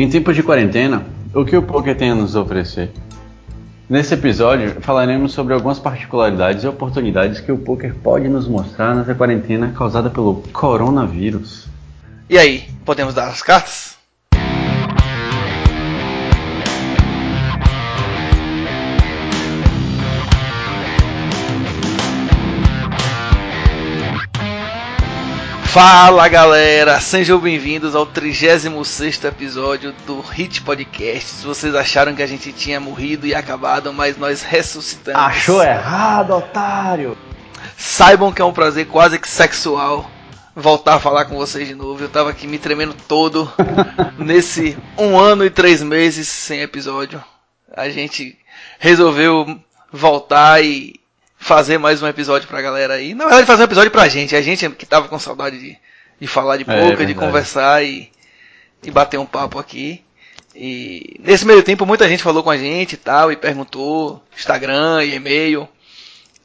Em tempo de quarentena, o que o poker tem a nos oferecer? Nesse episódio, falaremos sobre algumas particularidades e oportunidades que o poker pode nos mostrar nessa quarentena causada pelo coronavírus. E aí, podemos dar as cartas? Fala galera, sejam bem-vindos ao 36 episódio do Hit Podcast. Vocês acharam que a gente tinha morrido e acabado, mas nós ressuscitamos. Achou errado, otário! Saibam que é um prazer quase que sexual voltar a falar com vocês de novo. Eu tava aqui me tremendo todo nesse um ano e três meses sem episódio. A gente resolveu voltar e fazer mais um episódio pra galera aí. Na verdade, fazer um episódio pra gente. A gente que tava com saudade de, de falar de pouca, é, de conversar e, e bater um papo aqui. E nesse meio tempo muita gente falou com a gente e tal, e perguntou, Instagram e e-mail,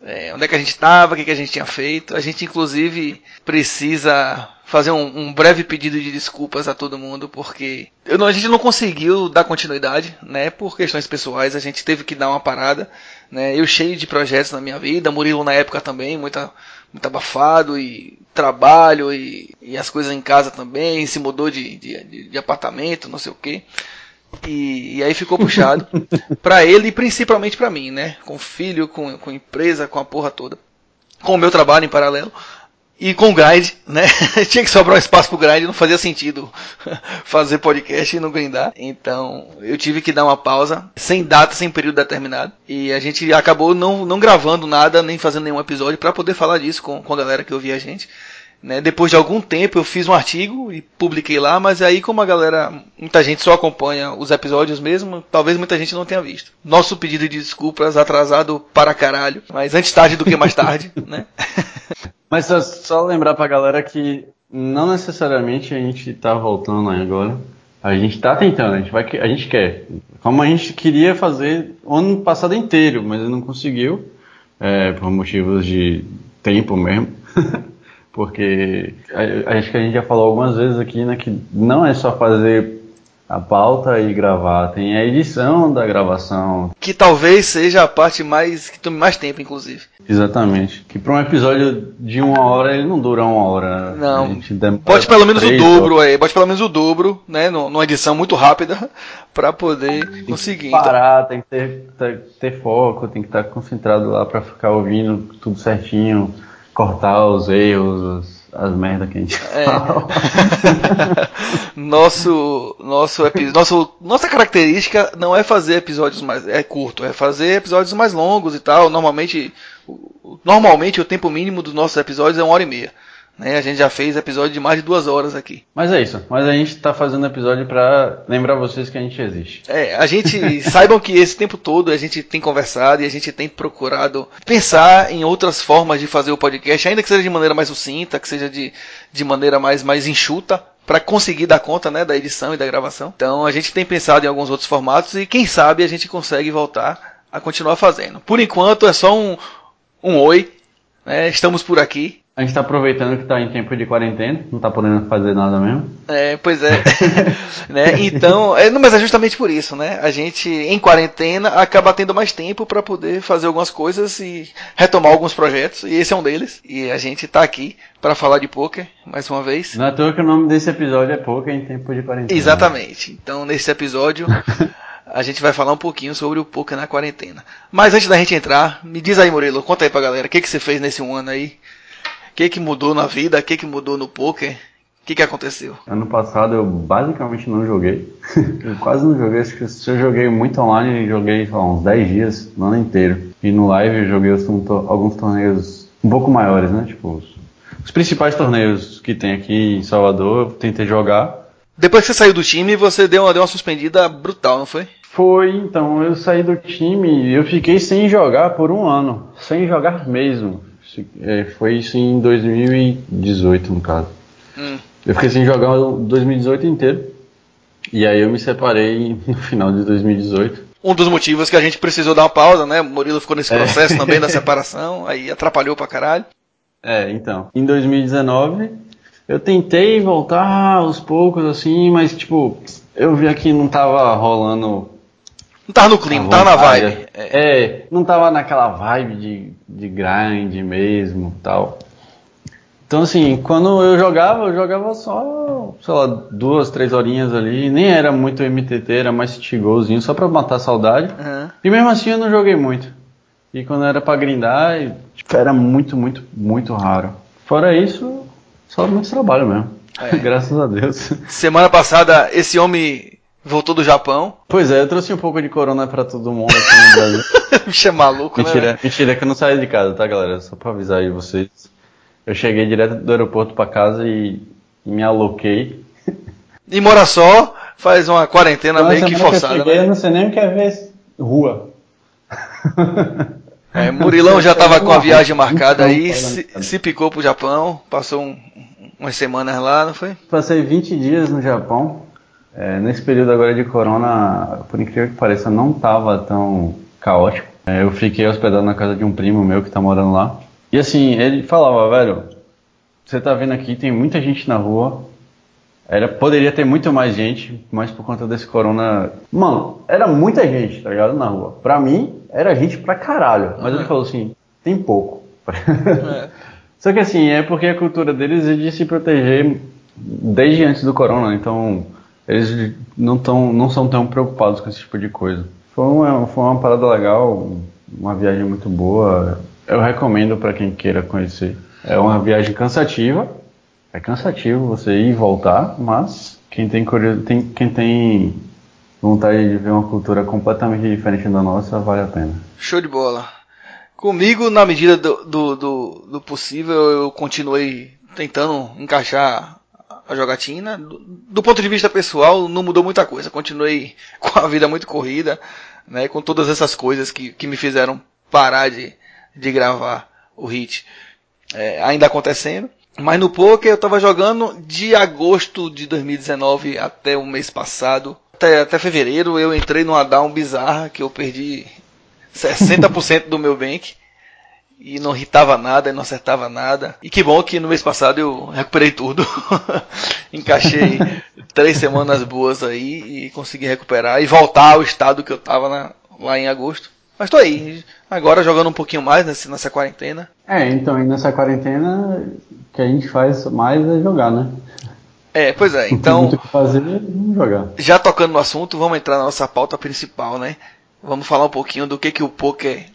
é, onde é que a gente estava, o que, que a gente tinha feito. A gente inclusive precisa fazer um, um, breve pedido de desculpas a todo mundo, porque não, a gente não conseguiu dar continuidade, né? Por questões pessoais, a gente teve que dar uma parada. Né? Eu cheio de projetos na minha vida, Murilo na época também, muita, muito abafado e trabalho e, e as coisas em casa também, se mudou de, de, de apartamento, não sei o que. E, e, aí ficou puxado para ele e principalmente para mim, né? Com filho, com, com empresa, com a porra toda. Com o meu trabalho em paralelo e com o grind, né? Tinha que sobrar um espaço pro grind, não fazia sentido fazer podcast e não grindar. Então, eu tive que dar uma pausa, sem data, sem período determinado. E a gente acabou não, não gravando nada, nem fazendo nenhum episódio para poder falar disso com, com a galera que ouvia a gente. Né? Depois de algum tempo eu fiz um artigo e publiquei lá, mas aí como a galera, muita gente só acompanha os episódios mesmo, talvez muita gente não tenha visto. Nosso pedido de desculpas atrasado para caralho, mas antes tarde do que mais tarde, né? Mas só, só lembrar pra galera que não necessariamente a gente tá voltando aí agora. A gente tá tentando, a gente, vai, a gente quer. Como a gente queria fazer o ano passado inteiro, mas não conseguiu, é, por motivos de tempo mesmo. Porque acho que a gente já falou algumas vezes aqui, né, que não é só fazer a pauta e gravar, tem a edição da gravação. Que talvez seja a parte mais que tome mais tempo, inclusive. Exatamente. Que para um episódio de uma hora ele não dura uma hora. Não. Bote pelo menos o dobro aí, bote pelo menos o dobro, né, numa edição muito rápida para poder tem conseguir. Tem que parar, então. tem que ter, ter, ter, foco, tem que estar concentrado lá para ficar ouvindo tudo certinho, cortar os erros, as merdas que a gente é. fala. nosso, nosso, nosso, nossa característica não é fazer episódios mais é curto, é fazer episódios mais longos e tal. Normalmente, normalmente o tempo mínimo dos nossos episódios é uma hora e meia. Né? A gente já fez episódio de mais de duas horas aqui. Mas é isso. Mas a gente está fazendo episódio para lembrar vocês que a gente existe. É, a gente saibam que esse tempo todo a gente tem conversado e a gente tem procurado pensar em outras formas de fazer o podcast, ainda que seja de maneira mais sucinta, que seja de, de maneira mais, mais enxuta, para conseguir dar conta né, da edição e da gravação. Então a gente tem pensado em alguns outros formatos e quem sabe a gente consegue voltar a continuar fazendo. Por enquanto é só um, um oi. Né, estamos por aqui. A gente tá aproveitando que tá em tempo de quarentena, não tá podendo fazer nada mesmo. É, pois é. né? Então, é, não, mas é justamente por isso, né? A gente, em quarentena, acaba tendo mais tempo para poder fazer algumas coisas e retomar alguns projetos, e esse é um deles. E a gente tá aqui para falar de poker, mais uma vez. Não é toa que o nome desse episódio é Poker em Tempo de Quarentena. Exatamente. Então, nesse episódio, a gente vai falar um pouquinho sobre o poker na quarentena. Mas antes da gente entrar, me diz aí, Murilo, conta aí pra galera, o que, que você fez nesse um ano aí? Que que mudou na vida? O que que mudou no poker? O que que aconteceu? Ano passado eu basicamente não joguei. eu quase não joguei. Acho que se eu joguei muito online, joguei lá, uns 10 dias, no ano inteiro. E no live eu joguei alguns torneios um pouco maiores, né? Tipo, os, os principais torneios que tem aqui em Salvador, eu tentei jogar. Depois que você saiu do time, você deu uma, deu uma suspendida brutal, não foi? Foi, então, eu saí do time e eu fiquei sem jogar por um ano. Sem jogar mesmo. É, foi isso em 2018, no caso. Hum. Eu fiquei sem jogar o 2018 inteiro. E aí eu me separei no final de 2018. Um dos motivos que a gente precisou dar uma pausa, né? O Murilo ficou nesse é. processo é. também da separação, aí atrapalhou pra caralho. É, então. Em 2019, eu tentei voltar aos poucos, assim, mas tipo, eu vi que não tava rolando. Não tava no clima, não tava na vibe. É. é, não tava naquela vibe de, de grind mesmo tal. Então, assim, quando eu jogava, eu jogava só, sei lá, duas, três horinhas ali. Nem era muito MTT, era mais city golzinho, só pra matar a saudade. Uhum. E mesmo assim eu não joguei muito. E quando era pra grindar, tipo, era muito, muito, muito raro. Fora isso, só muito trabalho mesmo. É. Graças a Deus. Semana passada, esse homem voltou do Japão. Pois é, eu trouxe um pouco de corona pra todo mundo aqui no Brasil. Bicho é maluco, mentira, né? Mentira, que eu não saí de casa, tá, galera? Só pra avisar aí vocês. Eu cheguei direto do aeroporto para casa e, e, me aloquei. E mora só, faz uma quarentena então, meio que forçada. Que eu, cheguei, né? eu não sei nem o que é ver rua. É, Murilão já estava com a viagem marcada aí, se, se, picou pro Japão, passou um, umas semanas lá, não foi? Passei 20 dias no Japão. É, nesse período agora de corona, por incrível que pareça, não estava tão caótico. É, eu fiquei hospedado na casa de um primo meu que está morando lá. E assim, ele falava, velho, você tá vendo aqui, tem muita gente na rua. Era, poderia ter muito mais gente, mas por conta desse corona. Mano, era muita gente, tá ligado? Na rua. Pra mim, era gente pra caralho. Mas uhum. ele falou assim, tem pouco. É. Só que assim, é porque a cultura deles é de se proteger desde antes do corona, então eles não, tão, não são tão preocupados com esse tipo de coisa. Foi uma, foi uma parada legal, uma viagem muito boa. Eu recomendo para quem queira conhecer. É uma viagem cansativa. É cansativo você ir e voltar, mas quem tem, tem, quem tem vontade de ver uma cultura completamente diferente da nossa, vale a pena. Show de bola. Comigo, na medida do, do, do, do possível, eu continuei tentando encaixar a jogatina. Do, do, ponto de vista pessoal, não mudou muita coisa. Continuei com a vida muito corrida, né, com todas essas coisas que, que me fizeram parar de, de gravar o hit é, ainda acontecendo. Mas no poker eu estava jogando de agosto de 2019 até o mês passado. Até, até fevereiro eu entrei numa down bizarra que eu perdi 60% do meu bank. E não hitava nada, não acertava nada. E que bom que no mês passado eu recuperei tudo. Encaixei três semanas boas aí e consegui recuperar e voltar ao estado que eu estava na, lá em agosto. Mas tô aí, agora jogando um pouquinho mais nessa, nessa quarentena. É, então, e nessa quarentena o que a gente faz mais é jogar, né? É, pois é, então. Muito que fazer, vamos jogar. Já tocando no assunto, vamos entrar na nossa pauta principal, né? Vamos falar um pouquinho do que, que o poker.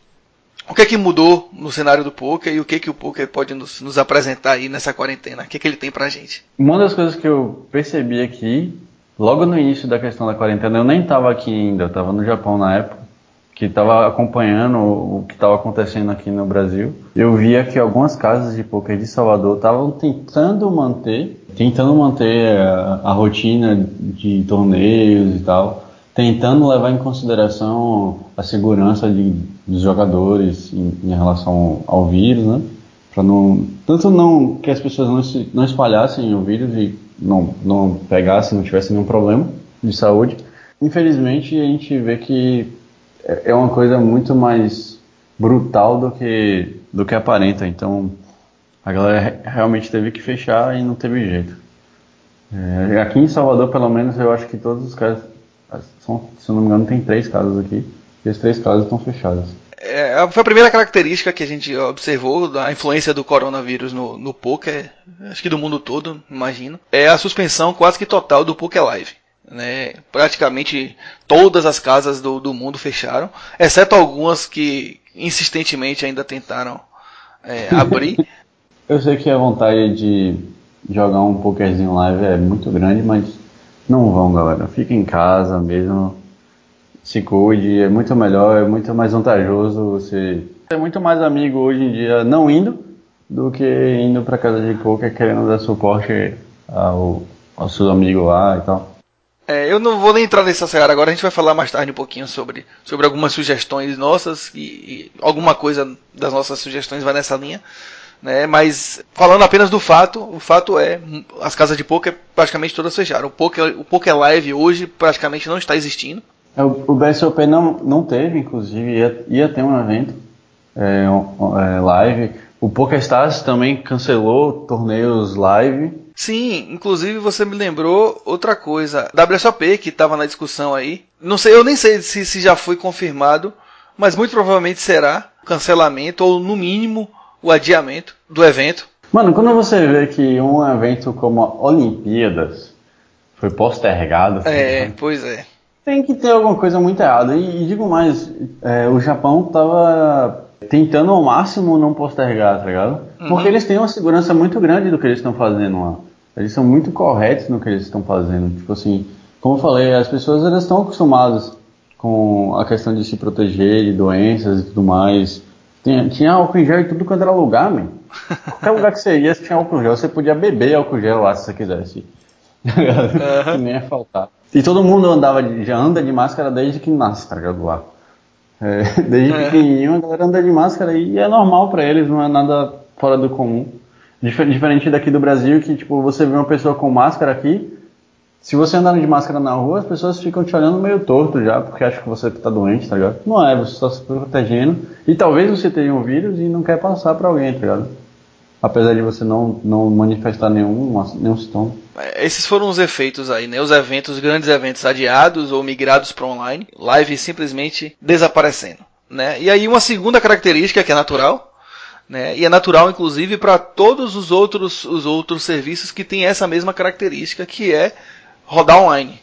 O que que mudou no cenário do poker e o que que o poker pode nos, nos apresentar aí nessa quarentena? O que que ele tem pra gente? Uma das coisas que eu percebi aqui, logo no início da questão da quarentena, eu nem estava aqui ainda, eu estava no Japão na época que estava acompanhando o que estava acontecendo aqui no Brasil, eu via que algumas casas de poker de Salvador estavam tentando manter, tentando manter a, a, rotina de torneios e tal, tentando levar em consideração a segurança de, dos jogadores em, em, relação ao vírus, né? Para não tanto não que as pessoas não, se, não espalhassem o vírus e não não pegassem, não tivessem nenhum problema de saúde. Infelizmente a gente vê que é, é uma coisa muito mais brutal do que, do que aparenta. Então a galera realmente teve que fechar e não teve jeito. É, aqui em Salvador, pelo menos, eu acho que todos os casos, são, se não me engano, tem três casas aqui, e as três casas estão fechadas. É, foi a primeira característica que a gente observou da influência do coronavírus no, no poker, acho que do mundo todo, imagino, é a suspensão quase que total do Poker Live. Né? Praticamente todas as casas do, do mundo fecharam, exceto algumas que insistentemente ainda tentaram é, abrir. Eu sei que a vontade de jogar um pokerzinho live é muito grande, mas não vão, galera. Fica em casa mesmo, se cuide, é muito melhor, é muito mais vantajoso você ter muito mais amigo hoje em dia não indo do que indo para casa de poker querendo dar suporte ao, ao seu amigo lá e tal. É, eu não vou nem entrar nessa seara agora, a gente vai falar mais tarde um pouquinho sobre, sobre algumas sugestões nossas e, e alguma coisa das nossas sugestões vai nessa linha. Né? Mas falando apenas do fato, o fato é as casas de poker praticamente todas fecharam. O poker, o poker live hoje praticamente não está existindo. É, o BSOP não, não teve, inclusive, ia, ia ter um evento é, um, é, live. O PokerStars também cancelou torneios live. Sim, inclusive você me lembrou outra coisa. WSOP, que estava na discussão aí. Não sei, eu nem sei se, se já foi confirmado, mas muito provavelmente será cancelamento ou no mínimo o adiamento do evento. Mano, quando você vê que um evento como a Olimpíadas foi postergado. É, né? pois é. Tem que ter alguma coisa muito errada. E, e digo mais, é, o Japão tava tentando ao máximo não postergar, tá ligado? Uhum. Porque eles têm uma segurança muito grande do que eles estão fazendo lá. Eles são muito corretos no que eles estão fazendo. Tipo assim, como eu falei, as pessoas elas estão acostumadas com a questão de se proteger de doenças e tudo mais. Tinha, tinha álcool em gel em tudo quanto era lugar, mano. Qualquer lugar que você ia, tinha álcool em gel. Você podia beber álcool gel lá se você quisesse. Uhum. Nem ia faltar. E todo mundo andava de, já anda de máscara desde que nasce, tá ligado? Lá. É, desde é. pequenininho a galera anda de máscara e é normal para eles, não é nada fora do comum. Diferente daqui do Brasil, que tipo, você vê uma pessoa com máscara aqui, se você andar de máscara na rua, as pessoas ficam te olhando meio torto já, porque acham que você tá doente, tá ligado? Não é, você só se protegendo. E talvez você tenha um vírus e não quer passar para alguém, tá ligado? Apesar de você não, não manifestar nenhum, nenhum sintoma. É, esses foram os efeitos aí, né? Os eventos, grandes eventos adiados ou migrados para online, live simplesmente desaparecendo, né? E aí uma segunda característica que é natural, né? E é natural, inclusive, para todos os outros, os outros serviços que têm essa mesma característica, que é rodar online.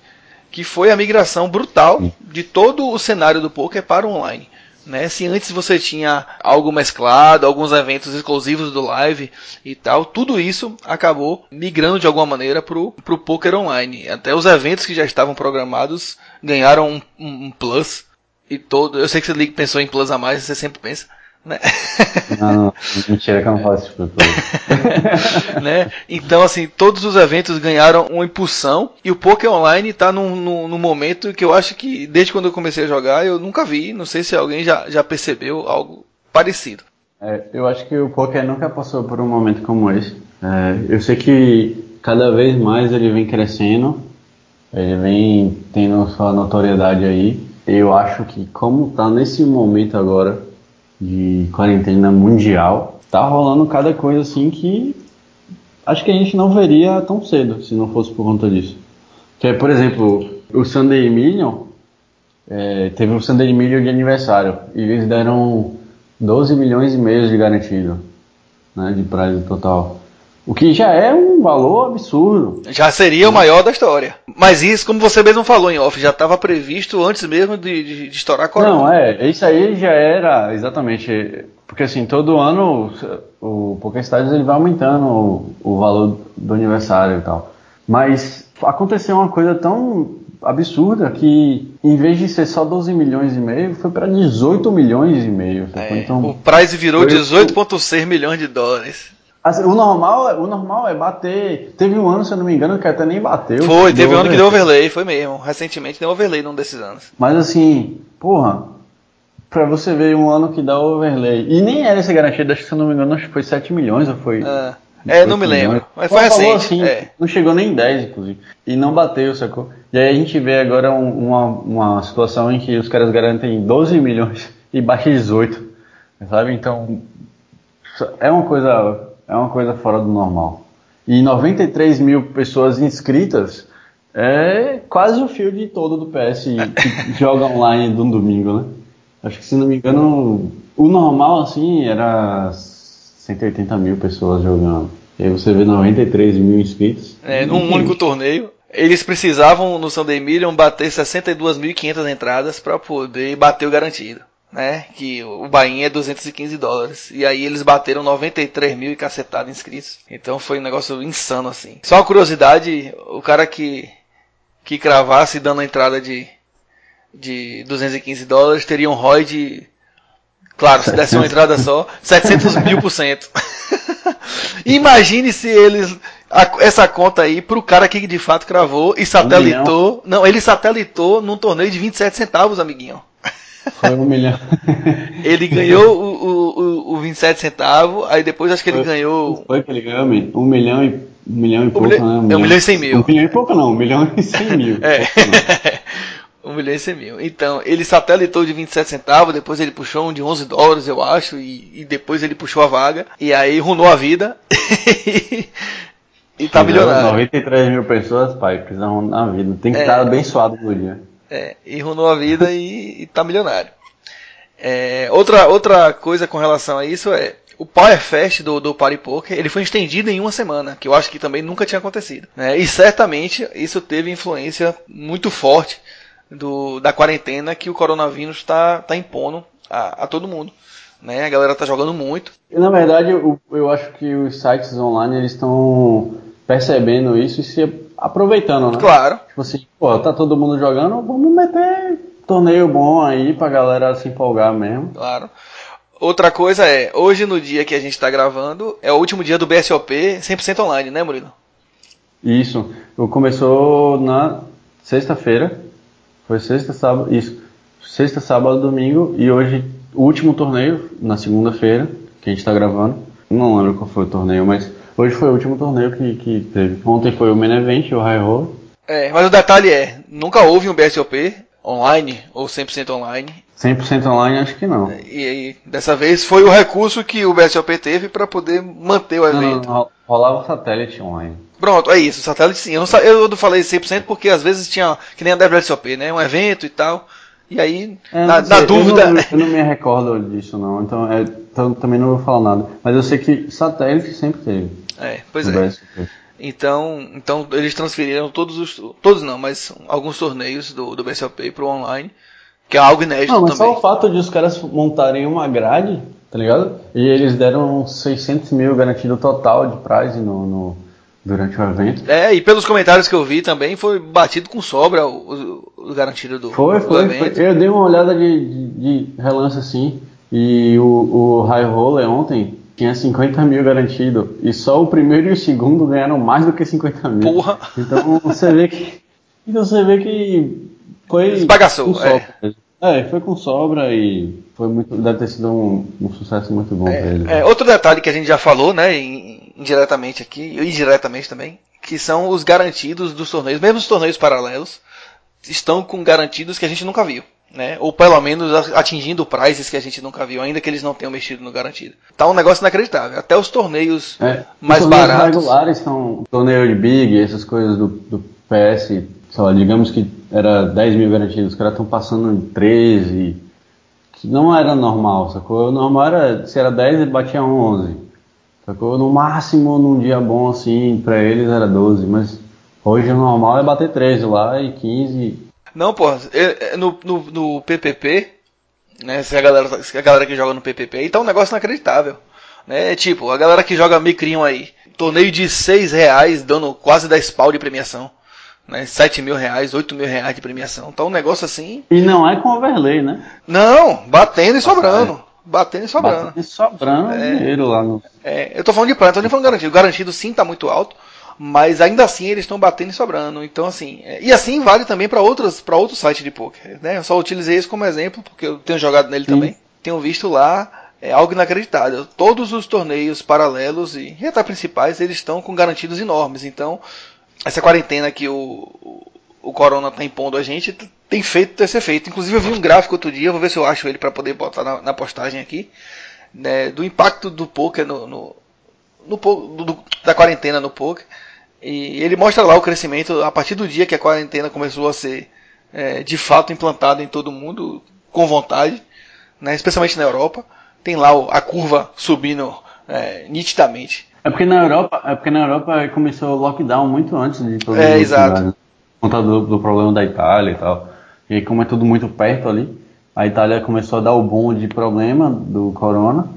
Que foi a migração brutal de todo o cenário do poker para o online. Né? Se antes você tinha algo mesclado, alguns eventos exclusivos do live e tal, tudo isso acabou migrando de alguma maneira para o poker online. Até os eventos que já estavam programados ganharam um, um, um plus. E todo, eu sei que você pensou em plus a mais, você sempre pensa? Não, não, mentira que eu não faço isso por né? Então, assim, todos os eventos ganharam uma impulsão e o Poker Online está num, num, num, momento que eu acho que, desde quando eu comecei a jogar, eu nunca vi. Não sei se alguém já, já percebeu algo parecido. É, eu acho que o Poker nunca passou por um momento como esse. É, eu sei que cada vez mais ele vem crescendo, ele vem tendo sua notoriedade aí. Eu acho que como está nesse momento agora, de quarentena mundial, tá rolando cada coisa assim que acho que a gente não veria tão cedo se não fosse por conta disso. Que é, por exemplo, o Sunday Million, é, teve o Sunday Million de aniversário e eles deram 12 milhões e meio de garantido, né, de prazo total. O que já é um valor absurdo. Já seria o maior da história. Mas isso, como você mesmo falou em off, já estava previsto antes mesmo de, de, de estourar a corona. Não, é, isso aí já era exatamente. Porque assim, todo ano o PokerStars ele vai aumentando o, o valor do aniversário e tal. Mas aconteceu uma coisa tão absurda que em vez de ser só 12 milhões e meio, foi para 18 milhões e meio. É, então, o price virou 18,6 milhões de dólares. Assim, o, normal, o normal é bater. Teve um ano, se eu não me engano, que até nem bateu. Foi, teve um ano que deu overlay, foi mesmo. Recentemente deu overlay num desses anos. Mas assim, porra, pra você ver um ano que dá overlay. E nem era essa garantida, acho que se eu não me engano, acho que foi 7 milhões ou foi. É, é não me lembro. Mas foi recente. Assim, é. Não chegou nem 10, inclusive. E não bateu, sacou? E aí a gente vê agora um, uma, uma situação em que os caras garantem 12 milhões e baixa 18. Sabe? Então. É uma coisa é uma coisa fora do normal. E 93 mil pessoas inscritas é quase o field todo do PS que joga online de um domingo, né? Acho que se não me engano, o normal assim era 180 mil pessoas jogando. E aí você vê 93 mil inscritos. É, num único torneio. Eles precisavam no Sunday Million bater 62.500 entradas para poder bater o garantido né? Que o Bahia é 215 dólares. E aí eles bateram 93 mil e cacetado inscritos. Então foi um negócio insano assim. Só uma curiosidade, o cara que, que cravasse dando a entrada de, de 215 dólares teria um ROI de. Claro, se desse uma entrada só, 700 mil por cento. Imagine se eles. A, essa conta aí pro cara que de fato cravou e satelitou. Um não, ele satelitou num torneio de 27 centavos, amiguinho. Foi um milhão. ele ganhou o, o, o 27 centavos, aí depois acho que ele foi, ganhou. Foi que ele ganhou um milhão e, um milhão e um pouco, né? Um milhão, é um milhão e cem mil. Um milhão e pouco não, um milhão e cem mil. é. um milhão e cem mil. Então, ele satelitou de 27 centavos, depois ele puxou um de 11 dólares, eu acho, e, e depois ele puxou a vaga, e aí runou a vida. E tá milionário. 93 mil pessoas, pai, precisam na vida. Tem que é, estar abençoado no dia. É, e runou a vida e, e tá milionário. É, outra, outra coisa com relação a isso é o Power Fest do, do Party Poker ele foi estendido em uma semana, que eu acho que também nunca tinha acontecido. Né? E certamente isso teve influência muito forte do, da quarentena que o coronavírus está tá impondo a, a todo mundo. Né? A galera tá jogando muito. E, na verdade, eu, eu acho que os sites online estão percebendo isso e se aproveitando, né? Claro. Tipo assim, pô, tá todo mundo jogando, vamos meter torneio bom aí pra galera se empolgar mesmo. Claro. Outra coisa é, hoje no dia que a gente está gravando, é o último dia do BSOP 100% online, né, Murilo? Isso. Começou na sexta-feira. Foi sexta, sábado. Isso. Sexta, sábado, domingo. E hoje, o último torneio, na segunda-feira, que a gente está gravando. Não lembro qual foi o torneio, mas hoje foi o último torneio que, que teve. Ontem foi o Main Event, o High Roll. É, mas o detalhe é, nunca houve um BSOP online ou 100% online 100% online acho que não. E aí, dessa vez foi o recurso que o BSOP teve para poder manter o evento. Não, não, rolava satélite online. Pronto, é isso, satélite sim. Eu não, eu não falei 100% porque às vezes tinha, que nem a WSOP, né? Um evento e tal. E aí, é, na, na, dúvida. Eu não, eu não, me recordo disso, não. Então, é, então, também não vou falar nada. Mas eu sei que satélite sempre teve. É, pois é. Então, então eles transferiram todos os. Todos não, mas alguns torneios do, do BSOP para o online. Que é algo inédito não, mas também. só o fato de os caras montarem uma grade, tá ligado? E eles deram 600 mil garantido total de prize no, no, durante o evento. É, e pelos comentários que eu vi também foi batido com sobra o, o, o garantido do, foi, do foi, evento. Foi. Eu dei uma olhada de, de, de relance assim, e o, o High Roller ontem tinha 50 mil garantido, e só o primeiro e o segundo ganharam mais do que 50 mil. Porra! Então você vê que. Então você vê que foi. Esbagaçou. É. é. foi com sobra e foi muito, deve ter sido um, um sucesso muito bom é, para ele. É, outro detalhe que a gente já falou, né, indiretamente aqui, e indiretamente também, que são os garantidos dos torneios, mesmo os torneios paralelos, estão com garantidos que a gente nunca viu. Né? Ou pelo menos atingindo prizes que a gente nunca viu, ainda que eles não tenham mexido no garantido. Tá um negócio inacreditável. Até os torneios é, mais os torneios baratos. regulares são torneio de Big, essas coisas do, do PS sei lá, digamos que era 10 mil garantidos, os caras estão passando em 13, que não era normal, sacou? O normal era, se era 10, ele batia 11, sacou? No máximo, num dia bom assim, pra eles era 12, mas hoje o normal é bater 13 lá e 15. Não, pô, no, no, no PPP, né, se a galera, se a galera que joga no PPP, aí tá um negócio inacreditável. Né? Tipo, a galera que joga micrinho aí, torneio de 6 reais dando quase 10 pau de premiação né? 7 mil reais, 8 mil reais de premiação. Então um negócio assim. E não é com overlay, né? Não, batendo e sobrando. Batendo e sobrando. Batendo e sobrando é, dinheiro lá no. É, eu tô falando de plano, tô nem falando garantido. O garantido sim tá muito alto, mas ainda assim eles estão batendo e sobrando. Então assim, é, e assim vale também para outros para outros sites de poker, né? Eu só utilizei isso como exemplo porque eu tenho jogado nele sim. também. Tenho visto lá é algo inacreditável. Todos os torneios paralelos e até principais eles estão com garantidos enormes. Então essa quarentena que o, o Corona está impondo a gente tem feito esse efeito. Inclusive eu vi um gráfico outro dia, vou ver se eu acho ele para poder botar na, na, postagem aqui, né, do impacto do poker no, no, no do, da quarentena no poker. E ele mostra lá o crescimento a partir do dia que a quarentena começou a ser é, de fato implantada em todo mundo com vontade, né, especialmente na Europa. Tem lá a curva subindo é, nitidamente. É porque na Europa, é porque na Europa começou o lockdown muito antes de todo É, exato. Por conta do, do, problema da Itália e tal. E como é tudo muito perto ali, a Itália começou a dar o bom de problema do corona.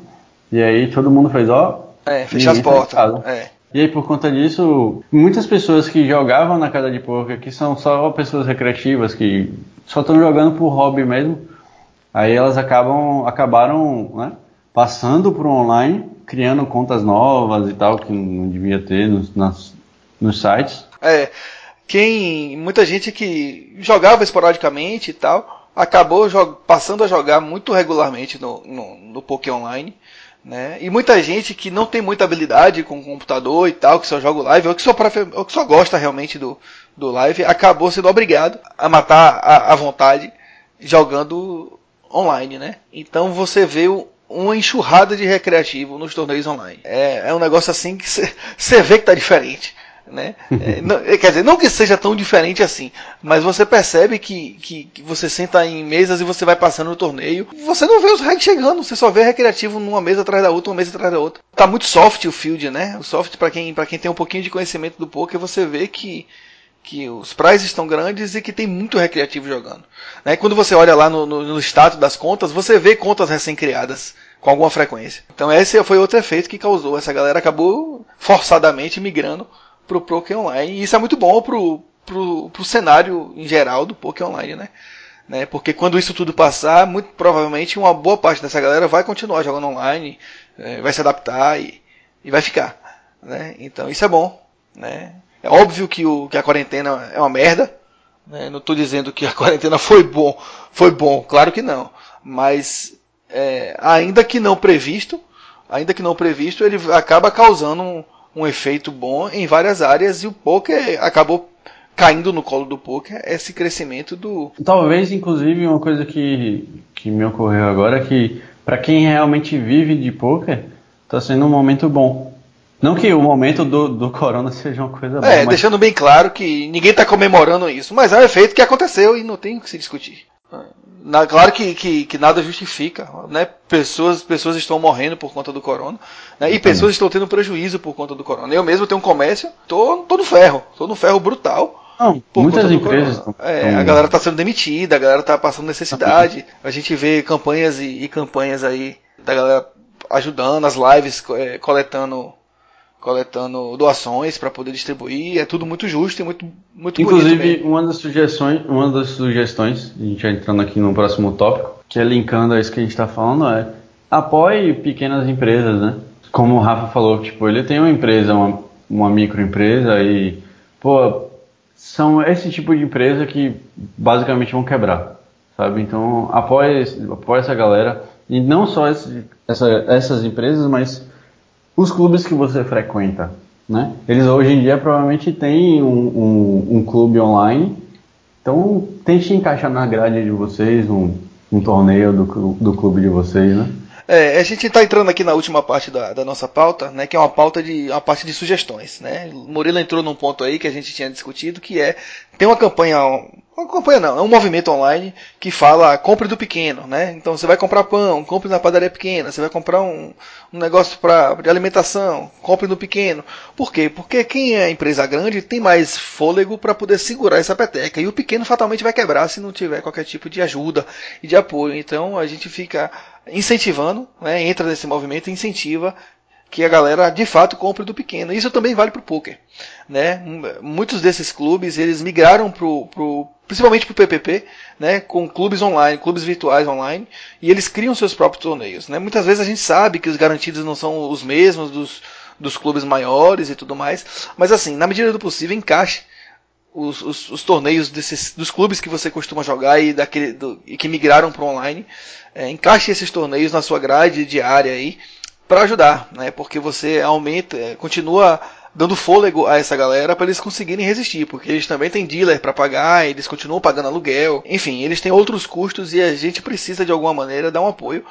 E aí todo mundo fez, ó. É, fechar as portas. É. E aí por conta disso, muitas pessoas que jogavam na casa de poker, que são só pessoas recreativas, que só estão jogando por hobby mesmo, aí elas acabam, acabaram, né, passando para o online criando contas novas e tal, que não devia ter nos, nas, nos sites. É, quem, muita gente que jogava esporadicamente e tal, acabou passando a jogar muito regularmente no, no, no Online. Né? E muita gente que não tem muita habilidade com computador e tal, que só joga live, ou que só, ou que só gosta realmente do, do live, acabou sendo obrigado a matar a, a vontade jogando online, né? Então você vê uma enxurrada de recreativo nos torneios online. É, é um negócio assim que você vê que tá diferente. Né? É, não, é, quer dizer, não que seja tão diferente assim, mas você percebe que, que, que, você senta em mesas e você vai passando no torneio, você não vê os reg chegando, você só vê recreativo numa mesa atrás da outra, uma mesa atrás da outra. Tá muito soft o field, né? O soft para quem, pra quem tem um pouquinho de conhecimento do poker, você vê que que os prizes estão grandes e que tem muito recreativo jogando. Né? Quando você olha lá no, no, no status das contas, você vê contas recém-criadas com alguma frequência. Então esse foi outro efeito que causou. Essa galera acabou forçadamente migrando para o Poké Online. E isso é muito bom pro, pro, pro cenário em geral do Poké Online, né? né? Porque quando isso tudo passar, muito provavelmente uma boa parte dessa galera vai continuar jogando online, é, vai se adaptar e, e vai ficar. Né? Então isso é bom. Né? É óbvio que, o, que a quarentena é uma merda. Né? Não estou dizendo que a quarentena foi bom, foi bom, claro que não. Mas é, ainda que não previsto, ainda que não previsto, ele acaba causando um, um efeito bom em várias áreas e o poker acabou caindo no colo do poker esse crescimento do. Talvez, inclusive, uma coisa que, que me ocorreu agora é que para quem realmente vive de poker, está sendo um momento bom. Não que o momento do, do corona seja uma coisa boa. É, mas... deixando bem claro que ninguém está comemorando isso, mas é um efeito que aconteceu e não tem o que se discutir. Na, claro que, que, que, nada justifica, né? Pessoas, pessoas estão morrendo por conta do corona, né? E pessoas estão tendo prejuízo por conta do corona. Eu mesmo tenho um comércio, tô, tô no ferro, tô no ferro brutal. Não, muitas empresas é, a galera está sendo demitida, a galera está passando necessidade. A gente vê campanhas e, e, campanhas aí da galera ajudando, as lives é, coletando coletando doações para poder distribuir. É tudo muito justo e muito muito Inclusive, uma das sugestões, uma das sugestões, a gente já entrando aqui no próximo tópico, que é linkando a isso que a gente está falando, é apoie pequenas empresas, né? Como o Rafa falou, tipo, ele tem uma empresa, uma, uma microempresa e, pô, são esse tipo de empresa que basicamente vão quebrar, sabe? Então, apoie, apoie essa galera e não só esse, essa, essas empresas, mas os clubes que você frequenta, né? Eles hoje em dia provavelmente têm um, um, um clube online, então tente encaixar na grade de vocês um, um torneio do, do clube de vocês, né? É, a gente está entrando aqui na última parte da, da, nossa pauta, né, que é uma pauta de uma parte de sugestões, né? Murilo entrou num ponto aí que a gente tinha discutido, que é tem uma campanha, campanha não, é um movimento online que fala compre do pequeno, né? Então você vai comprar pão, compre na padaria pequena, você vai comprar um, um negócio pra, de alimentação, compre no pequeno. Por quê? Porque quem é empresa grande tem mais fôlego para poder segurar essa peteca e o pequeno fatalmente vai quebrar se não tiver qualquer tipo de ajuda e de apoio. Então a gente fica incentivando, né, entra nesse movimento e incentiva que a galera de fato compre do pequeno. Isso também vale para o poker. Né? Muitos desses clubes eles migraram pro, pro, principalmente para o PPP, né? com clubes online, clubes virtuais online, e eles criam seus próprios torneios. Né? Muitas vezes a gente sabe que os garantidos não são os mesmos dos, dos clubes maiores e tudo mais, mas assim, na medida do possível, encaixe os, os, os, torneios desses, dos clubes que você costuma jogar e, daquele, do, e que migraram para online. É, encaixe esses torneios na sua grade diária aí para ajudar, né? Porque você aumenta, é, continua dando fôlego a essa galera para eles conseguirem resistir, porque eles também têm dealer para pagar, eles continuam pagando aluguel, enfim, eles têm outros custos e a gente precisa de alguma maneira dar um apoio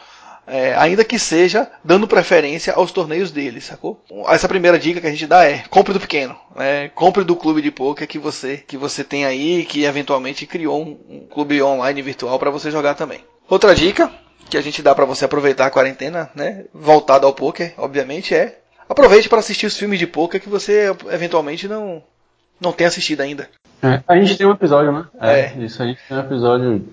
é, ainda que seja dando preferência aos torneios deles, sacou? Essa primeira dica que a gente dá é compre do pequeno, né? compre do clube de poker que você que você tem aí, que eventualmente criou um, um clube online virtual para você jogar também. Outra dica que a gente dá para você aproveitar a quarentena, né? Voltado ao poker, obviamente, é aproveite para assistir os filmes de poker que você eventualmente não não tem assistido ainda. É, a gente tem um episódio, né? É, é. Isso a gente tem um episódio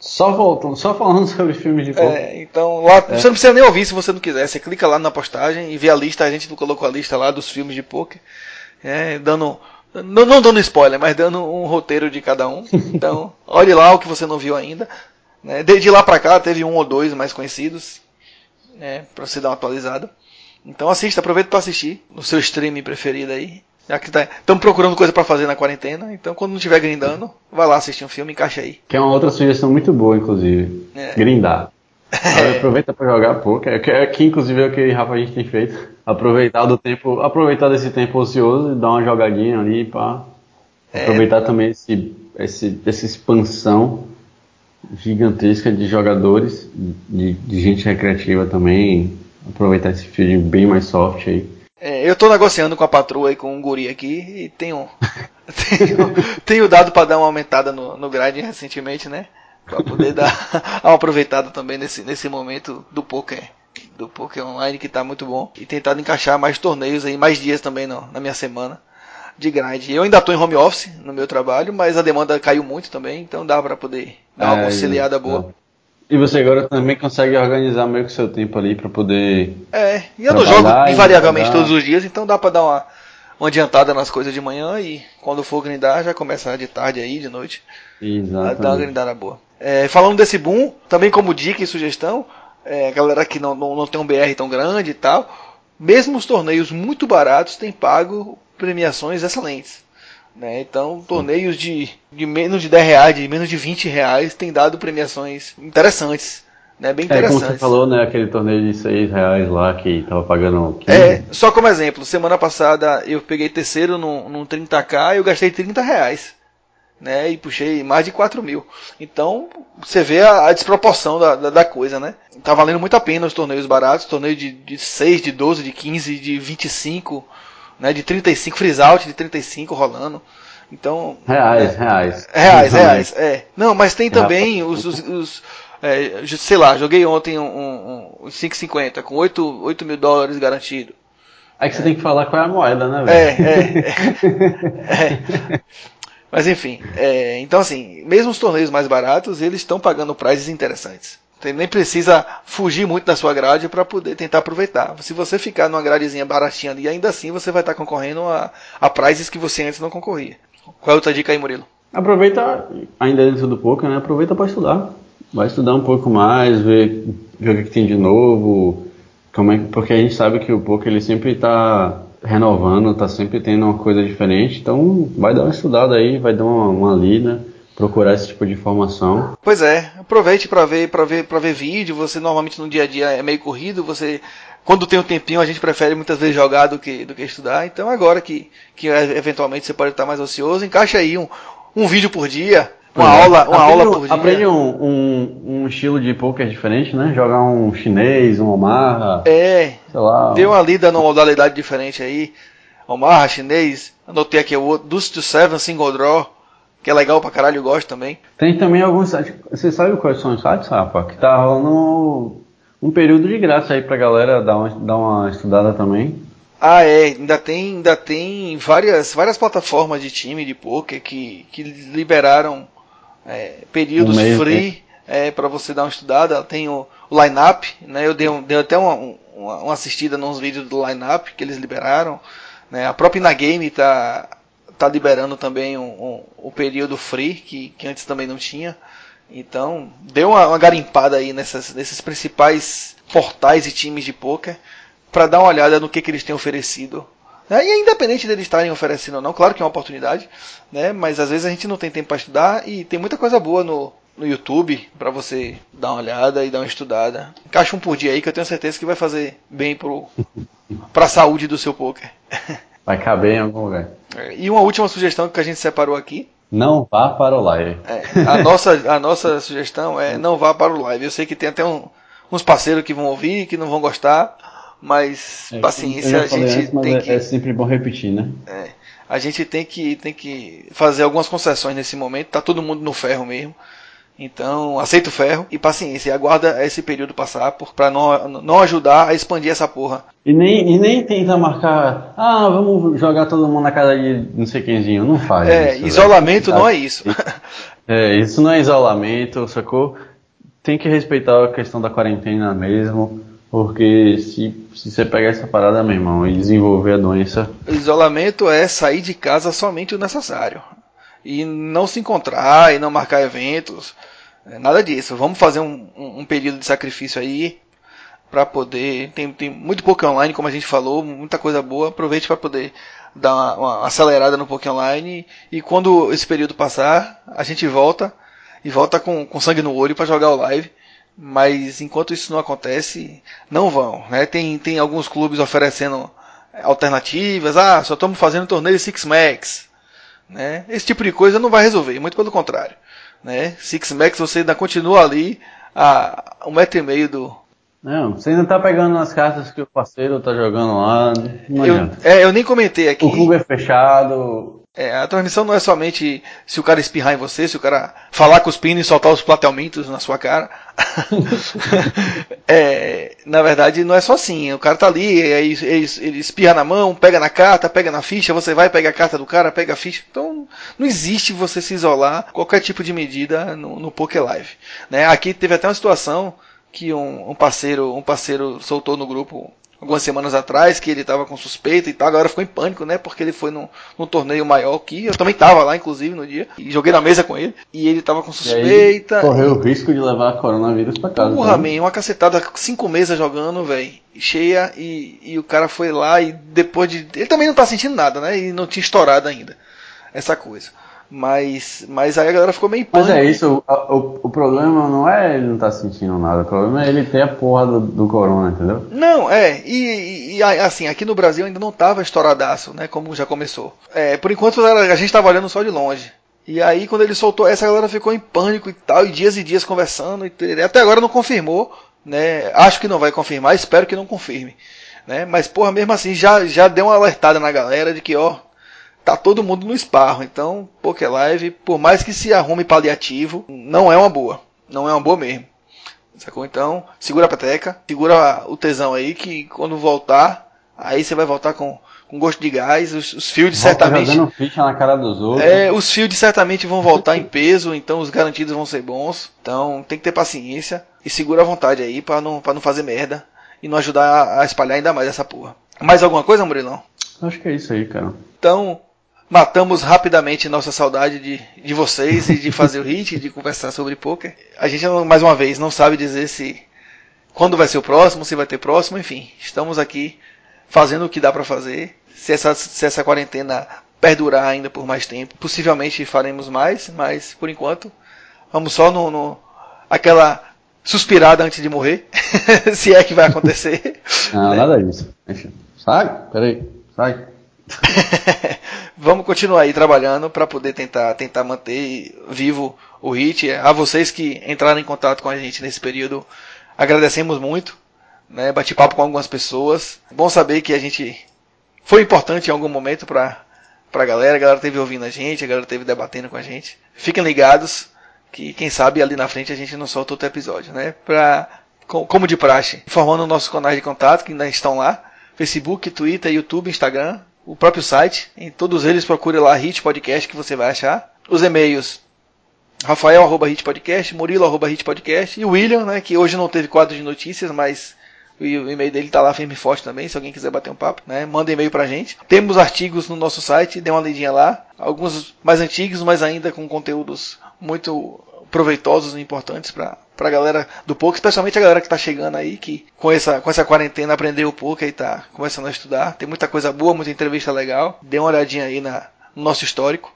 só voltando, só falando sobre filmes de poker. É, então lá, é. você não precisa nem ouvir se você não quiser. Você clica lá na postagem e vê a lista, a gente colocou a lista lá dos filmes de poker. É, dando. Não, não dando spoiler, mas dando um roteiro de cada um. Então, olhe lá o que você não viu ainda. Né? De, de lá pra cá teve um ou dois mais conhecidos. Né, pra você dar uma atualizada. Então assista, aproveita para assistir no seu streaming preferido aí. Já que estamos tá, procurando coisa para fazer na quarentena, então quando não estiver grindando, vai lá assistir um filme, encaixa aí. Que é uma outra sugestão muito boa, inclusive. É. Grindar. É. Aproveita para jogar pouco. É que, é que inclusive é o que Rafa a gente tem feito. Aproveitar do tempo, aproveitar desse tempo ocioso e dar uma jogadinha ali para é. aproveitar também esse, esse, essa expansão gigantesca de jogadores, de, de gente recreativa também. Aproveitar esse feed bem mais soft aí. É, eu tô negociando com a patroa e com um guri aqui e tenho, tenho, tenho dado para dar uma aumentada no, no grade recentemente, né? Pra poder dar uma aproveitada também nesse, nesse momento do poker. Do poker online que tá muito bom. E tentado encaixar mais torneios aí, mais dias também na minha semana de grind. Eu ainda tô em home office no meu trabalho, mas a demanda caiu muito também, então dá para poder dar uma é, conciliada boa. E você agora também consegue organizar meio que seu tempo ali para poder. É, e eu não jogo invariavelmente todos os dias, então dá para dar uma, uma adiantada nas coisas de manhã e quando for grindar já começa de tarde aí, de noite. Exatamente. Dá uma grindada boa. É, falando desse boom, também como dica e sugestão, é, galera que não, não, não tem um BR tão grande e tal, mesmo os torneios muito baratos têm pago premiações excelentes. Né? Então, torneios de, de menos de 10 reais, de menos de 20 reais, têm dado premiações interessantes. Né? Bem interessantes. É, como você falou, né? Aquele torneio de 6 reais lá que tava pagando 15. É, só como exemplo, semana passada eu peguei terceiro num, num 30k e eu gastei 30 reais. Né, e puxei mais de 4 mil. Então, você vê a, a desproporção da, da, da, coisa, né? Tá valendo muito a pena os torneios baratos, torneio de, de 6, de 12, de 15, de 25, né, de 35, freeze out de 35 rolando. Então. Reais, é, reais. Reais, reais, é. Não, mas tem também os. os, os é, sei lá, joguei ontem um, um, um 5,50 com 8, 8 mil dólares garantido. Aí que você é. tem que falar qual é a moeda, né, velho? É, é, é. Mas enfim, é, então assim, mesmo os torneios mais baratos, eles estão pagando prizes interessantes. Você nem precisa fugir muito da sua grade para poder tentar aproveitar. Se você ficar numa gradezinha baratinha ali, ainda assim você vai estar concorrendo a, a prizes que você antes não concorria. Qual é a outra dica aí, Murilo? Aproveita, ainda dentro do poker, né? Aproveita para estudar. Vai estudar um pouco mais, ver, ver o que, que tem de novo. Como é, porque a gente sabe que o poker ele sempre está renovando, está sempre tendo uma coisa diferente. Então vai dar uma estudada aí, vai dar uma, uma lida procurar esse tipo de informação. Pois é, aproveite para ver, para ver, para ver vídeo. Você normalmente no dia a dia é meio corrido, você quando tem um tempinho a gente prefere muitas vezes jogar do que do que estudar. Então agora que que eventualmente você pode estar mais ocioso, encaixa aí um, um vídeo por dia, uma é. aula, uma aprende, aula por dia. Aprende um, um, um, estilo de poker diferente, né? Jogar um chinês, um Omaha. É. Sei lá. Dê uma lida numa modalidade diferente aí. Omaha, chinês. Anotei aqui o Deuce to Seven Single Draw que é legal pra caralho, eu gosto também. Tem também alguns sites, você sabe quais são os sites, Rafa? Que tá rolando um período de graça aí pra galera dar uma, dar uma estudada também. Ah, é, ainda tem, ainda tem várias, várias plataformas de time de poker que, que liberaram é, períodos um free é, para você dar uma estudada. Tem o, o Lineup, né? Eu dei, um, dei até uma, uma, uma assistida nos vídeos do Lineup que eles liberaram. Né? A própria Inagame tá tá liberando também um, um, um, período free, que, que antes também não tinha. Então, deu uma, uma garimpada aí nessas, nesses principais portais e times de poker para dar uma olhada no que, que eles têm oferecido. É, e é independente deles estarem oferecendo ou não, claro que é uma oportunidade, né? mas às vezes a gente não tem tempo para estudar e tem muita coisa boa no, no YouTube para você dar uma olhada e dar uma estudada. Encaixa um por dia aí que eu tenho certeza que vai fazer bem para a saúde do seu poker. Vai caber em algum lugar. E uma última sugestão que a gente separou aqui. Não vá para o live. É, a, nossa, a nossa sugestão é não vá para o live. Eu sei que tem até um, uns parceiros que vão ouvir, que não vão gostar, mas é, paciência, a gente antes, tem é, que. É sempre bom repetir, né? É, a gente tem que, tem que fazer algumas concessões nesse momento. Tá todo mundo no ferro mesmo. Então, aceita o ferro e paciência, e aguarda esse período passar para não, não ajudar a expandir essa porra. E nem, e nem tenta marcar, ah, vamos jogar todo mundo na casa de não sei quemzinho, não faz. É, isso, isolamento não é isso. É, isso não é isolamento, sacou? Tem que respeitar a questão da quarentena mesmo, porque se, se você pegar essa parada, meu irmão, e desenvolver a doença. Isolamento é sair de casa somente o necessário e não se encontrar e não marcar eventos, é, nada disso. Vamos fazer um, um, período de sacrifício aí para poder. Tem, tem muito pouco online, como a gente falou, muita coisa boa. Aproveite para poder dar uma, uma, acelerada no Pokémon Online e quando esse período passar, a gente volta e volta com, com sangue no olho para jogar o live. Mas enquanto isso não acontece, não vão. Né? Tem, tem alguns clubes oferecendo alternativas. Ah, só estamos fazendo torneio Six Max. Né? Esse tipo de coisa não vai resolver, muito pelo contrário. Né? Six Max você ainda continua ali a um metro e meio do, Não, você ainda tá pegando as cartas que o parceiro tá jogando lá. Não eu, é, eu nem comentei aqui. O clube é fechado. É, a transmissão não é somente se o cara espirrar em você, se o cara falar com os e soltar os platelmintos na sua cara. é, na verdade, não é só assim. O cara tá ali, ele, ele, ele espirra na mão, pega na carta, pega na ficha, você vai, pega a carta do cara, pega a ficha. Então, não existe você se isolar qualquer tipo de medida no, no Poker Live. Né? Aqui teve até uma situação que um, um, parceiro um parceiro soltou no grupo algumas semanas atrás que ele estava com suspeita e tal, agora ficou em pânico, né? Porque ele foi num, num torneio maior que eu também estava lá, inclusive, no dia, e joguei na mesa com ele, e ele estava com suspeita. correu o risco de levar coronavírus pra casa. Porra, man, uma cacetada, cinco mesas jogando, velho, cheia, e, e o cara foi lá e depois de. Ele também não tá sentindo nada, né? E não tinha estourado ainda essa coisa. Mas, mas aí a galera ficou meio Mas é isso, o, o, o, problema não é ele não tá sentindo nada, o problema é ele ter a porra do, do corona, entendeu? Não, é, e, e, assim, aqui no Brasil ainda não tava estouradaço, né, como já começou. É, por enquanto a gente tava olhando só de longe. E aí quando ele soltou essa, a galera ficou em pânico e tal, e dias e dias conversando, e até agora não confirmou, né, acho que não vai confirmar, espero que não confirme. Né, mas porra, mesmo assim, já, já deu uma alertada na galera de que, ó, tá todo mundo no esparro. Então, Poker Live, por mais que se arrume paliativo, não é uma boa. Não é uma boa mesmo. Sacou? Então, segura a peteca, segura o tesão aí, que quando voltar, aí você vai voltar com, com gosto de gás. Os, os fields Volta certamente. Ficha na cara dos outros. É, os fields certamente vão voltar em peso, então os garantidos vão ser bons. Então tem que ter paciência e segura a vontade aí para não, pra não fazer merda e não ajudar a espalhar ainda mais essa porra. Mais alguma coisa, Murilão? Acho que é isso aí, cara. Então, matamos rapidamente nossa saudade de, de vocês e de fazer o hit, de conversar sobre poker. A gente, mais uma vez, não sabe dizer se quando vai ser o próximo, se vai ter próximo, enfim. Estamos aqui fazendo o que dá para fazer. Se essa, se essa quarentena perdurar ainda por mais tempo, possivelmente faremos mais, mas por enquanto vamos só no, no aquela suspirada antes de morrer, se é que vai acontecer. Não, né? nada disso. Sai, peraí, sai. Vamos continuar aí trabalhando para poder tentar, tentar manter vivo o HIT. A vocês que entraram em contato com a gente nesse período, agradecemos muito. Né? Bati papo com algumas pessoas. Bom saber que a gente foi importante em algum momento para a galera. A galera teve ouvindo a gente, a galera teve debatendo com a gente. Fiquem ligados que quem sabe ali na frente a gente não solta outro episódio, né? Pra, como de praxe, informando nossos canais de contato que ainda estão lá. Facebook, Twitter, YouTube, Instagram, o próprio site. Em todos eles procure lá Hit Podcast que você vai achar. Os e-mails Rafael arroba Podcast, Murilo arroba Podcast e o William, né, que hoje não teve quadro de notícias, mas o e-mail dele tá lá firme e forte também, se alguém quiser bater um papo, né? Manda e-mail pra gente. Temos artigos no nosso site, dê uma lidinha lá. Alguns mais antigos, mas ainda com conteúdos muito proveitosos e importantes para a galera do poker, especialmente a galera que está chegando aí, que com essa, com essa quarentena aprendeu o poker e está começando a estudar. Tem muita coisa boa, muita entrevista legal. Dê uma olhadinha aí na, no nosso histórico.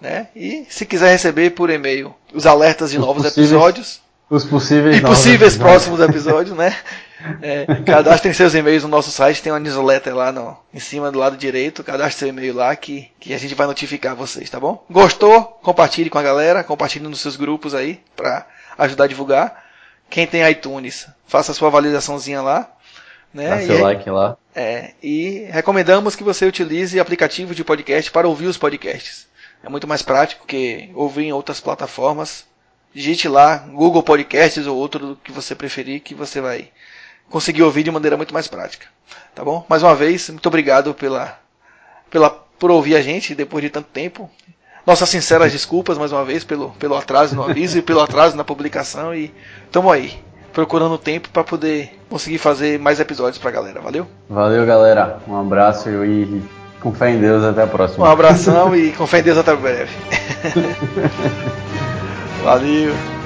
Né? E se quiser receber por e-mail os alertas de os novos episódios. Os possíveis, e possíveis próximos episódios, né? É, cadastrem seus e-mails no nosso site, tem uma newsletter lá no, em cima do lado direito. Cadastre seu e-mail lá que, que a gente vai notificar vocês, tá bom? Gostou? Compartilhe com a galera, compartilhe nos seus grupos aí para ajudar a divulgar. Quem tem iTunes, faça a sua validaçãozinha lá. Né? Dá seu e, like lá. É, e recomendamos que você utilize aplicativo de podcast para ouvir os podcasts. É muito mais prático que ouvir em outras plataformas. Digite lá Google Podcasts ou outro que você preferir que você vai conseguir ouvir de maneira muito mais prática. Tá bom? Mais uma vez, muito obrigado pela, pela, por ouvir a gente depois de tanto tempo. Nossas sinceras desculpas mais uma vez pelo, pelo atraso no aviso e pelo atraso na publicação. E estamos aí, procurando tempo para poder conseguir fazer mais episódios pra galera. Valeu? Valeu, galera. Um abraço e com fé em Deus até a próxima. Um abração e com fé em Deus até breve. Valeu.